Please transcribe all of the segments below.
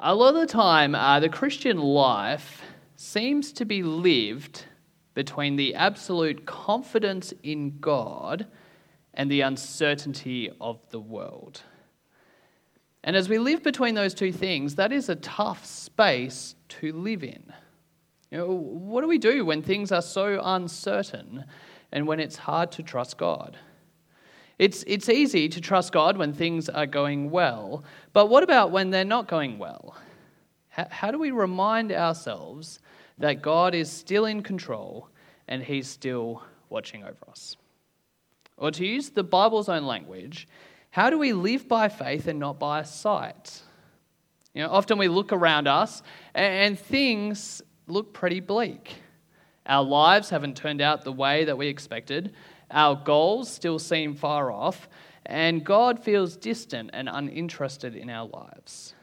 A lot of the time, uh, the Christian life seems to be lived between the absolute confidence in God and the uncertainty of the world. And as we live between those two things, that is a tough space to live in. You know, what do we do when things are so uncertain and when it's hard to trust God? It's, it's easy to trust God when things are going well, but what about when they're not going well? How, how do we remind ourselves that God is still in control and He's still watching over us? Or to use the Bible's own language, how do we live by faith and not by sight? You know, often we look around us and things look pretty bleak. Our lives haven't turned out the way that we expected. Our goals still seem far off, and God feels distant and uninterested in our lives.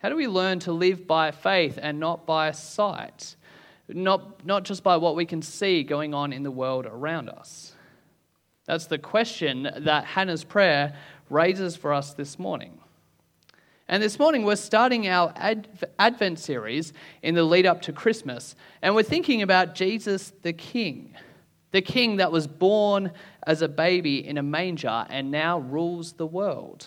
How do we learn to live by faith and not by sight? Not, not just by what we can see going on in the world around us. That's the question that Hannah's prayer raises for us this morning. And this morning, we're starting our Advent series in the lead up to Christmas, and we're thinking about Jesus the King the king that was born as a baby in a manger and now rules the world.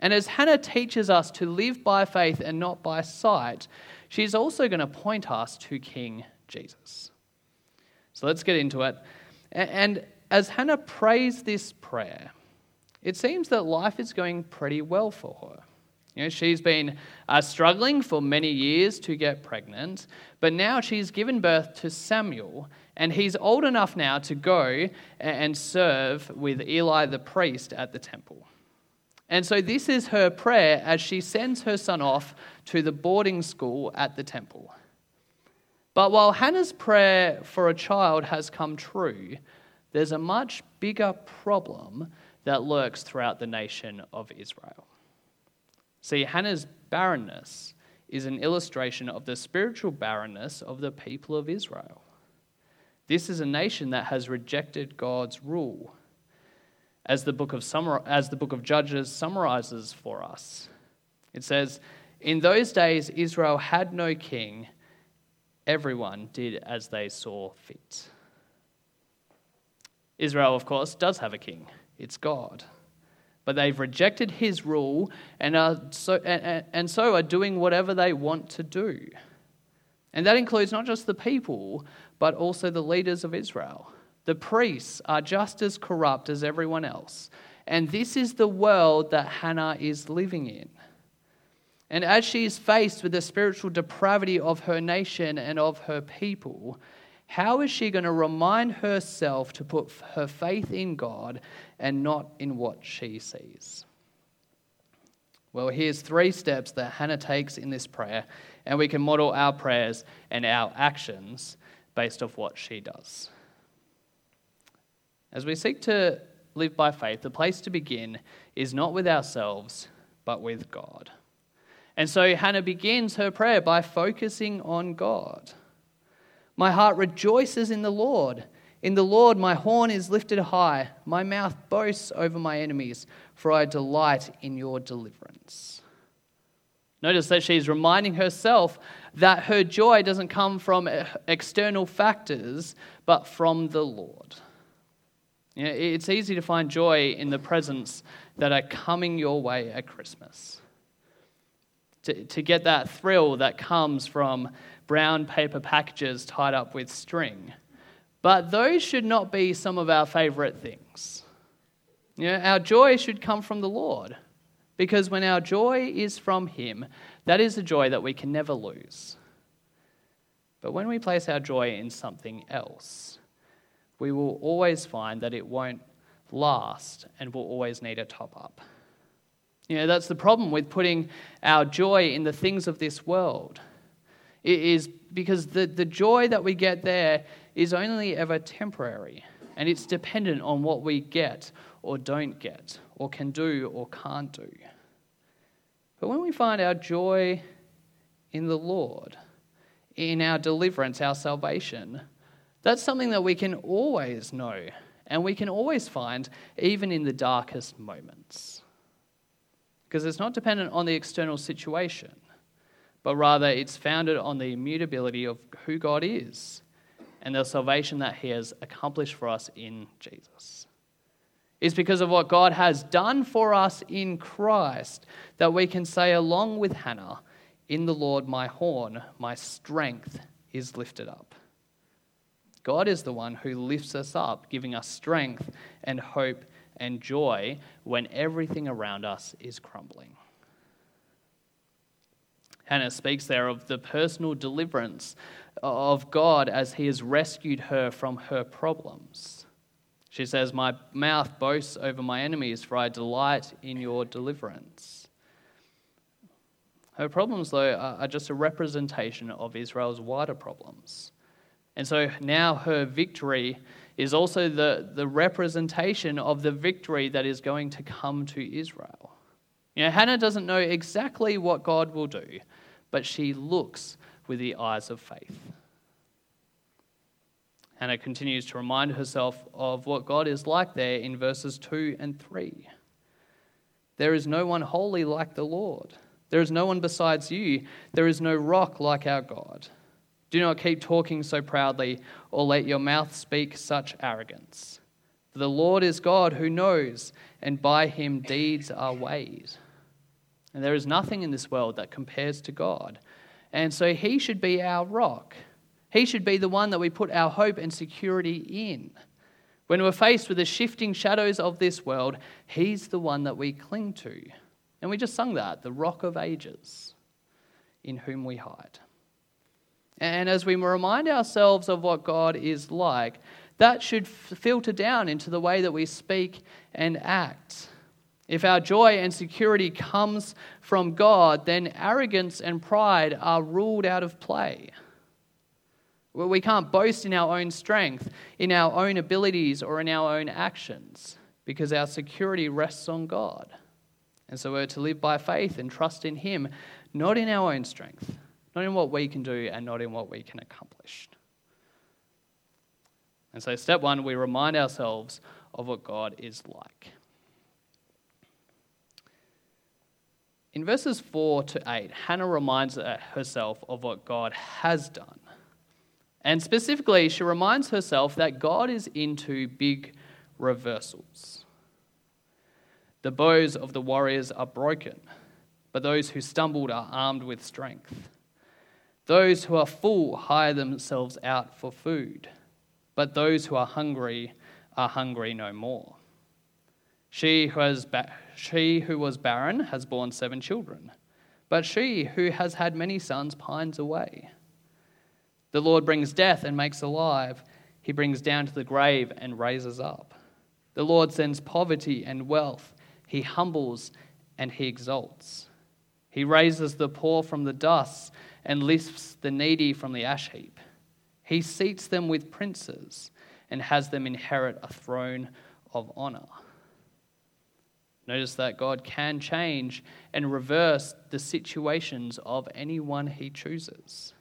And as Hannah teaches us to live by faith and not by sight, she's also going to point us to King Jesus. So let's get into it. And as Hannah prays this prayer, it seems that life is going pretty well for her. You know, she's been uh, struggling for many years to get pregnant, but now she's given birth to Samuel, and he's old enough now to go and serve with Eli the priest at the temple. And so, this is her prayer as she sends her son off to the boarding school at the temple. But while Hannah's prayer for a child has come true, there's a much bigger problem that lurks throughout the nation of Israel. See, Hannah's barrenness is an illustration of the spiritual barrenness of the people of Israel. This is a nation that has rejected God's rule, as the book of, summar- as the book of Judges summarizes for us. It says, In those days, Israel had no king, everyone did as they saw fit. Israel, of course, does have a king, it's God but they've rejected his rule and, are so, and, and so are doing whatever they want to do. And that includes not just the people, but also the leaders of Israel. The priests are just as corrupt as everyone else. And this is the world that Hannah is living in. And as she is faced with the spiritual depravity of her nation and of her people, how is she going to remind herself to put her faith in God and not in what she sees? Well, here's three steps that Hannah takes in this prayer, and we can model our prayers and our actions based off what she does. As we seek to live by faith, the place to begin is not with ourselves, but with God. And so Hannah begins her prayer by focusing on God. My heart rejoices in the Lord. In the Lord, my horn is lifted high. My mouth boasts over my enemies, for I delight in your deliverance. Notice that she's reminding herself that her joy doesn't come from external factors, but from the Lord. You know, it's easy to find joy in the presents that are coming your way at Christmas. To, to get that thrill that comes from brown paper packages tied up with string. But those should not be some of our favorite things. You know, our joy should come from the Lord. Because when our joy is from Him, that is a joy that we can never lose. But when we place our joy in something else, we will always find that it won't last and we'll always need a top up. You know, that's the problem with putting our joy in the things of this world is because the, the joy that we get there is only ever temporary and it's dependent on what we get or don't get or can do or can't do. But when we find our joy in the Lord, in our deliverance, our salvation, that's something that we can always know and we can always find even in the darkest moments. Because it's not dependent on the external situation but rather it's founded on the immutability of who God is and the salvation that He has accomplished for us in Jesus. It's because of what God has done for us in Christ that we can say, along with Hannah, In the Lord my horn, my strength is lifted up. God is the one who lifts us up, giving us strength and hope and joy when everything around us is crumbling. Hannah speaks there of the personal deliverance of God as he has rescued her from her problems. She says, My mouth boasts over my enemies, for I delight in your deliverance. Her problems, though, are just a representation of Israel's wider problems. And so now her victory is also the, the representation of the victory that is going to come to Israel. You know, Hannah doesn't know exactly what God will do, but she looks with the eyes of faith. Hannah continues to remind herself of what God is like there in verses 2 and 3. There is no one holy like the Lord. There is no one besides you. There is no rock like our God. Do not keep talking so proudly, or let your mouth speak such arrogance. For the Lord is God who knows, and by him deeds are weighed. And there is nothing in this world that compares to God. And so he should be our rock. He should be the one that we put our hope and security in. When we're faced with the shifting shadows of this world, he's the one that we cling to. And we just sung that, the rock of ages, in whom we hide. And as we remind ourselves of what God is like, that should filter down into the way that we speak and act. If our joy and security comes from God, then arrogance and pride are ruled out of play. We can't boast in our own strength, in our own abilities, or in our own actions, because our security rests on God. And so we're to live by faith and trust in Him, not in our own strength not in what we can do and not in what we can accomplish. And so, step one, we remind ourselves of what God is like. In verses 4 to 8, Hannah reminds herself of what God has done. And specifically, she reminds herself that God is into big reversals. The bows of the warriors are broken, but those who stumbled are armed with strength. Those who are full hire themselves out for food, but those who are hungry are hungry no more. She who, has ba- she who was barren has borne seven children, but she who has had many sons pines away. The Lord brings death and makes alive, he brings down to the grave and raises up. The Lord sends poverty and wealth, he humbles and he exalts. He raises the poor from the dust and lifts the needy from the ash heap. He seats them with princes and has them inherit a throne of honor. Notice that God can change and reverse the situations of anyone he chooses.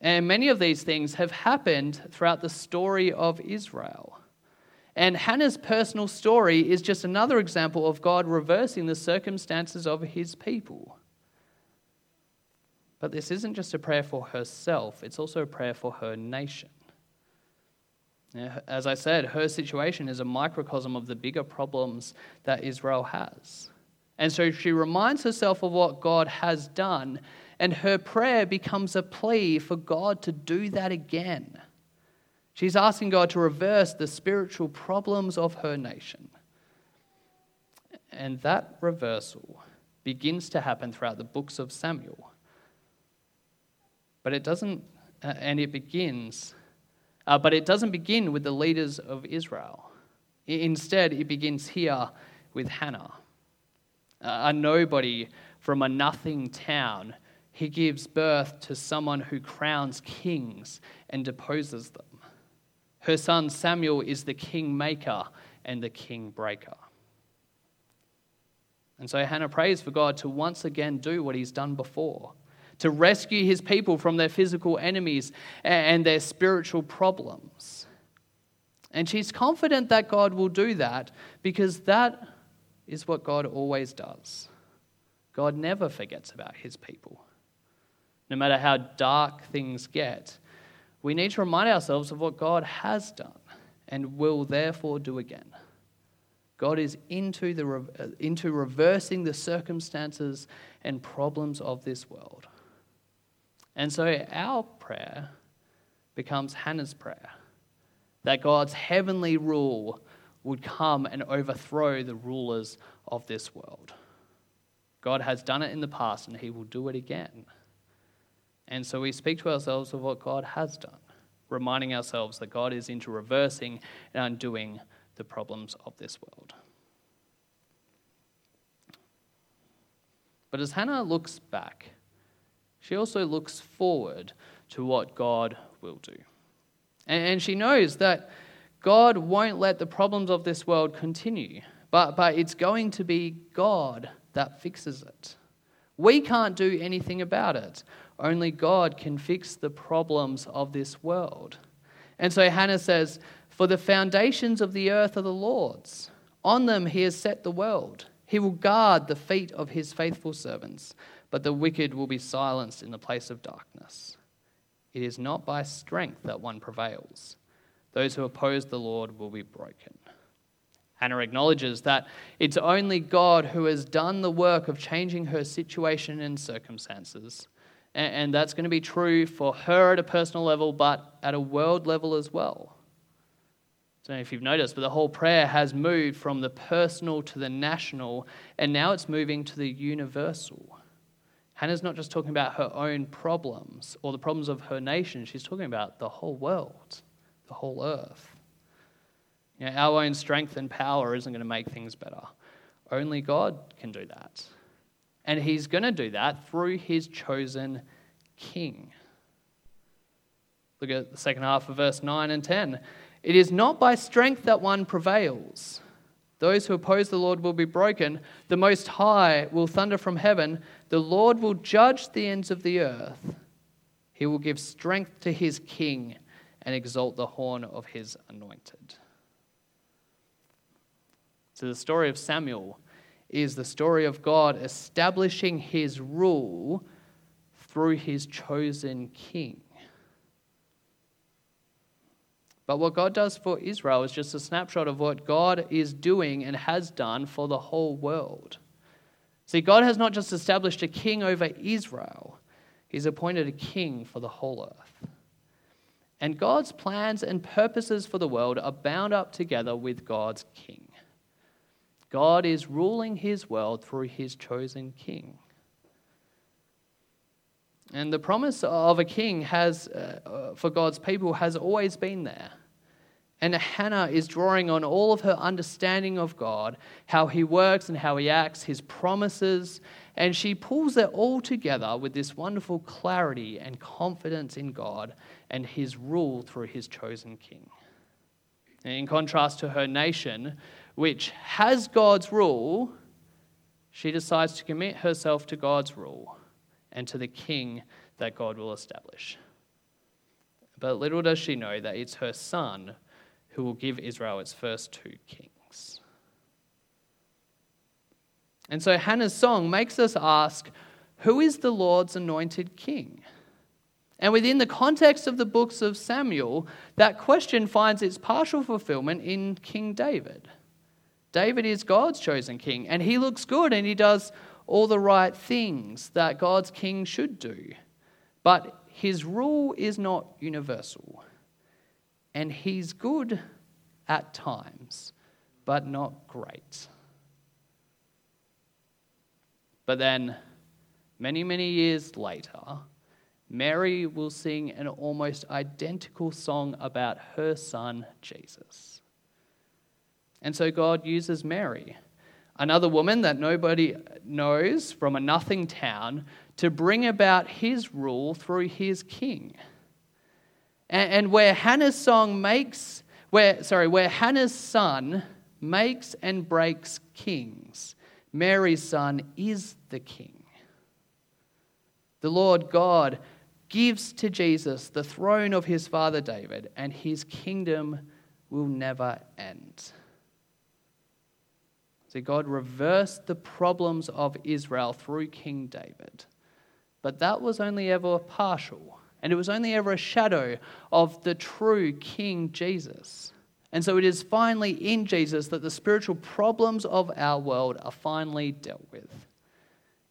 And many of these things have happened throughout the story of Israel. And Hannah's personal story is just another example of God reversing the circumstances of his people. But this isn't just a prayer for herself, it's also a prayer for her nation. As I said, her situation is a microcosm of the bigger problems that Israel has. And so she reminds herself of what God has done, and her prayer becomes a plea for God to do that again. She's asking God to reverse the spiritual problems of her nation. And that reversal begins to happen throughout the books of Samuel. But it doesn't, uh, and it begins, uh, but it doesn't begin with the leaders of Israel. Instead, it begins here with Hannah, a nobody from a nothing town. He gives birth to someone who crowns kings and deposes them. Her son Samuel is the king maker and the king breaker. And so Hannah prays for God to once again do what he's done before to rescue his people from their physical enemies and their spiritual problems. And she's confident that God will do that because that is what God always does. God never forgets about his people. no matter how dark things get, we need to remind ourselves of what God has done and will therefore do again. God is into, the, uh, into reversing the circumstances and problems of this world. And so our prayer becomes Hannah's prayer that God's heavenly rule would come and overthrow the rulers of this world. God has done it in the past and he will do it again. And so we speak to ourselves of what God has done, reminding ourselves that God is into reversing and undoing the problems of this world. But as Hannah looks back, she also looks forward to what God will do. And she knows that God won't let the problems of this world continue, but, but it's going to be God that fixes it. We can't do anything about it. Only God can fix the problems of this world. And so Hannah says, For the foundations of the earth are the Lord's. On them he has set the world. He will guard the feet of his faithful servants, but the wicked will be silenced in the place of darkness. It is not by strength that one prevails. Those who oppose the Lord will be broken. Hannah acknowledges that it's only God who has done the work of changing her situation and circumstances. And that's going to be true for her at a personal level, but at a world level as well. I don't know if you've noticed, but the whole prayer has moved from the personal to the national, and now it's moving to the universal. Hannah's not just talking about her own problems or the problems of her nation, she's talking about the whole world, the whole earth. You know, our own strength and power isn't going to make things better. Only God can do that. And He's going to do that through His chosen King. Look at the second half of verse 9 and 10. It is not by strength that one prevails. Those who oppose the Lord will be broken. The Most High will thunder from heaven. The Lord will judge the ends of the earth. He will give strength to his king and exalt the horn of his anointed. So, the story of Samuel is the story of God establishing his rule through his chosen king. But what God does for Israel is just a snapshot of what God is doing and has done for the whole world. See, God has not just established a king over Israel, He's appointed a king for the whole earth. And God's plans and purposes for the world are bound up together with God's king. God is ruling his world through his chosen king. And the promise of a king has, uh, for God's people has always been there. And Hannah is drawing on all of her understanding of God, how he works and how he acts, his promises, and she pulls it all together with this wonderful clarity and confidence in God and his rule through his chosen king. And in contrast to her nation, which has God's rule, she decides to commit herself to God's rule and to the king that God will establish. But little does she know that it's her son who will give Israel its first two kings. And so Hannah's song makes us ask who is the Lord's anointed king? And within the context of the books of Samuel, that question finds its partial fulfillment in King David. David is God's chosen king, and he looks good and he does all the right things that God's king should do. But his rule is not universal. And he's good at times, but not great. But then, many, many years later, Mary will sing an almost identical song about her son, Jesus. And so God uses Mary, another woman that nobody knows from a nothing town, to bring about his rule through his king. And, where Hannah's song makes, where, sorry, where Hannah's son makes and breaks kings, Mary's son is the king. The Lord God gives to Jesus the throne of his father David, and his kingdom will never end. See, God reversed the problems of Israel through King David. But that was only ever partial, and it was only ever a shadow of the true King Jesus. And so it is finally in Jesus that the spiritual problems of our world are finally dealt with.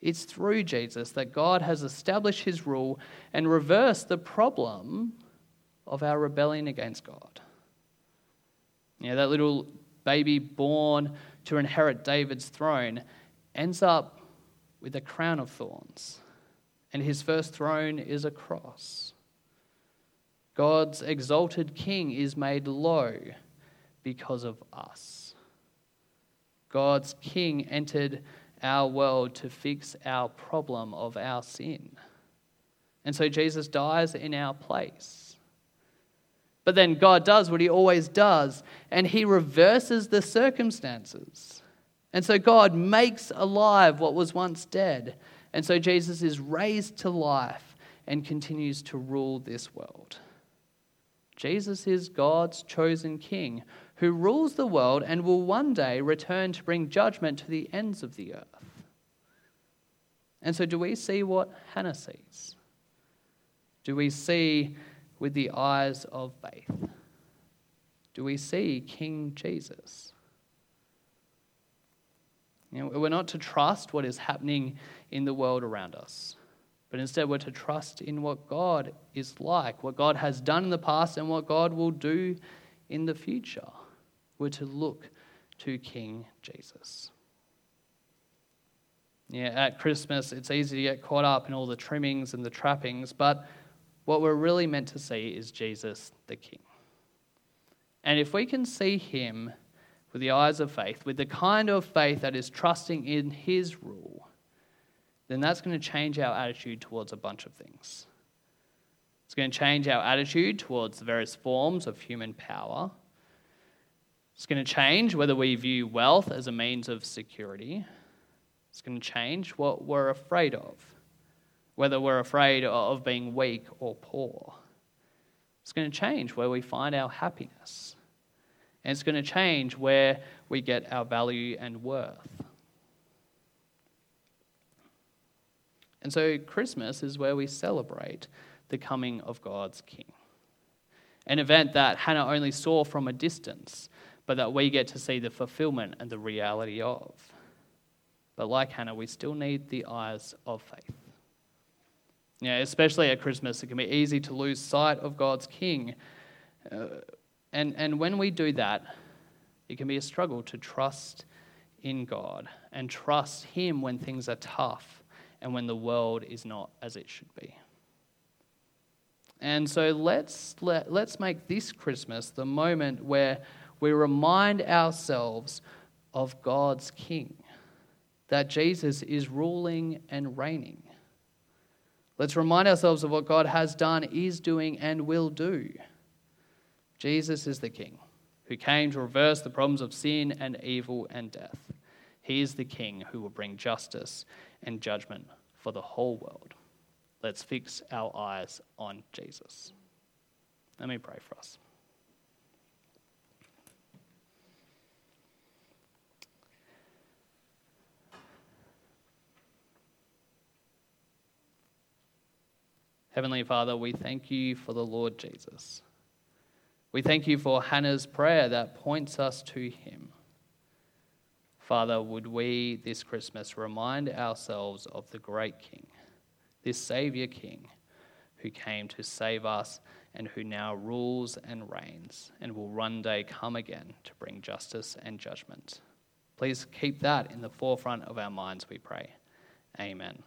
It's through Jesus that God has established his rule and reversed the problem of our rebellion against God. You know, that little baby born to inherit David's throne ends up with a crown of thorns, and his first throne is a cross. God's exalted king is made low because of us. God's king entered our world to fix our problem of our sin. And so Jesus dies in our place. But then God does what he always does, and he reverses the circumstances. And so God makes alive what was once dead. And so Jesus is raised to life and continues to rule this world. Jesus is God's chosen king who rules the world and will one day return to bring judgment to the ends of the earth. And so, do we see what Hannah sees? Do we see with the eyes of faith? Do we see King Jesus? You know, we're not to trust what is happening in the world around us, but instead we're to trust in what God is like, what God has done in the past, and what God will do in the future. We're to look to King Jesus. Yeah, at Christmas, it's easy to get caught up in all the trimmings and the trappings, but what we're really meant to see is Jesus the King. And if we can see him with the eyes of faith, with the kind of faith that is trusting in his rule, then that's going to change our attitude towards a bunch of things. It's going to change our attitude towards the various forms of human power. It's going to change whether we view wealth as a means of security. It's going to change what we're afraid of, whether we're afraid of being weak or poor. It's going to change where we find our happiness. And it's going to change where we get our value and worth. And so Christmas is where we celebrate the coming of God's King. An event that Hannah only saw from a distance, but that we get to see the fulfillment and the reality of. But like Hannah, we still need the eyes of faith. Yeah, especially at Christmas, it can be easy to lose sight of God's King. Uh, and, and when we do that, it can be a struggle to trust in God and trust Him when things are tough and when the world is not as it should be. And so let's, let, let's make this Christmas the moment where we remind ourselves of God's King that Jesus is ruling and reigning. Let's remind ourselves of what God has done, is doing, and will do. Jesus is the King who came to reverse the problems of sin and evil and death. He is the King who will bring justice and judgment for the whole world. Let's fix our eyes on Jesus. Let me pray for us. Heavenly Father, we thank you for the Lord Jesus. We thank you for Hannah's prayer that points us to him. Father, would we this Christmas remind ourselves of the great King, this Saviour King, who came to save us and who now rules and reigns and will one day come again to bring justice and judgment. Please keep that in the forefront of our minds, we pray. Amen.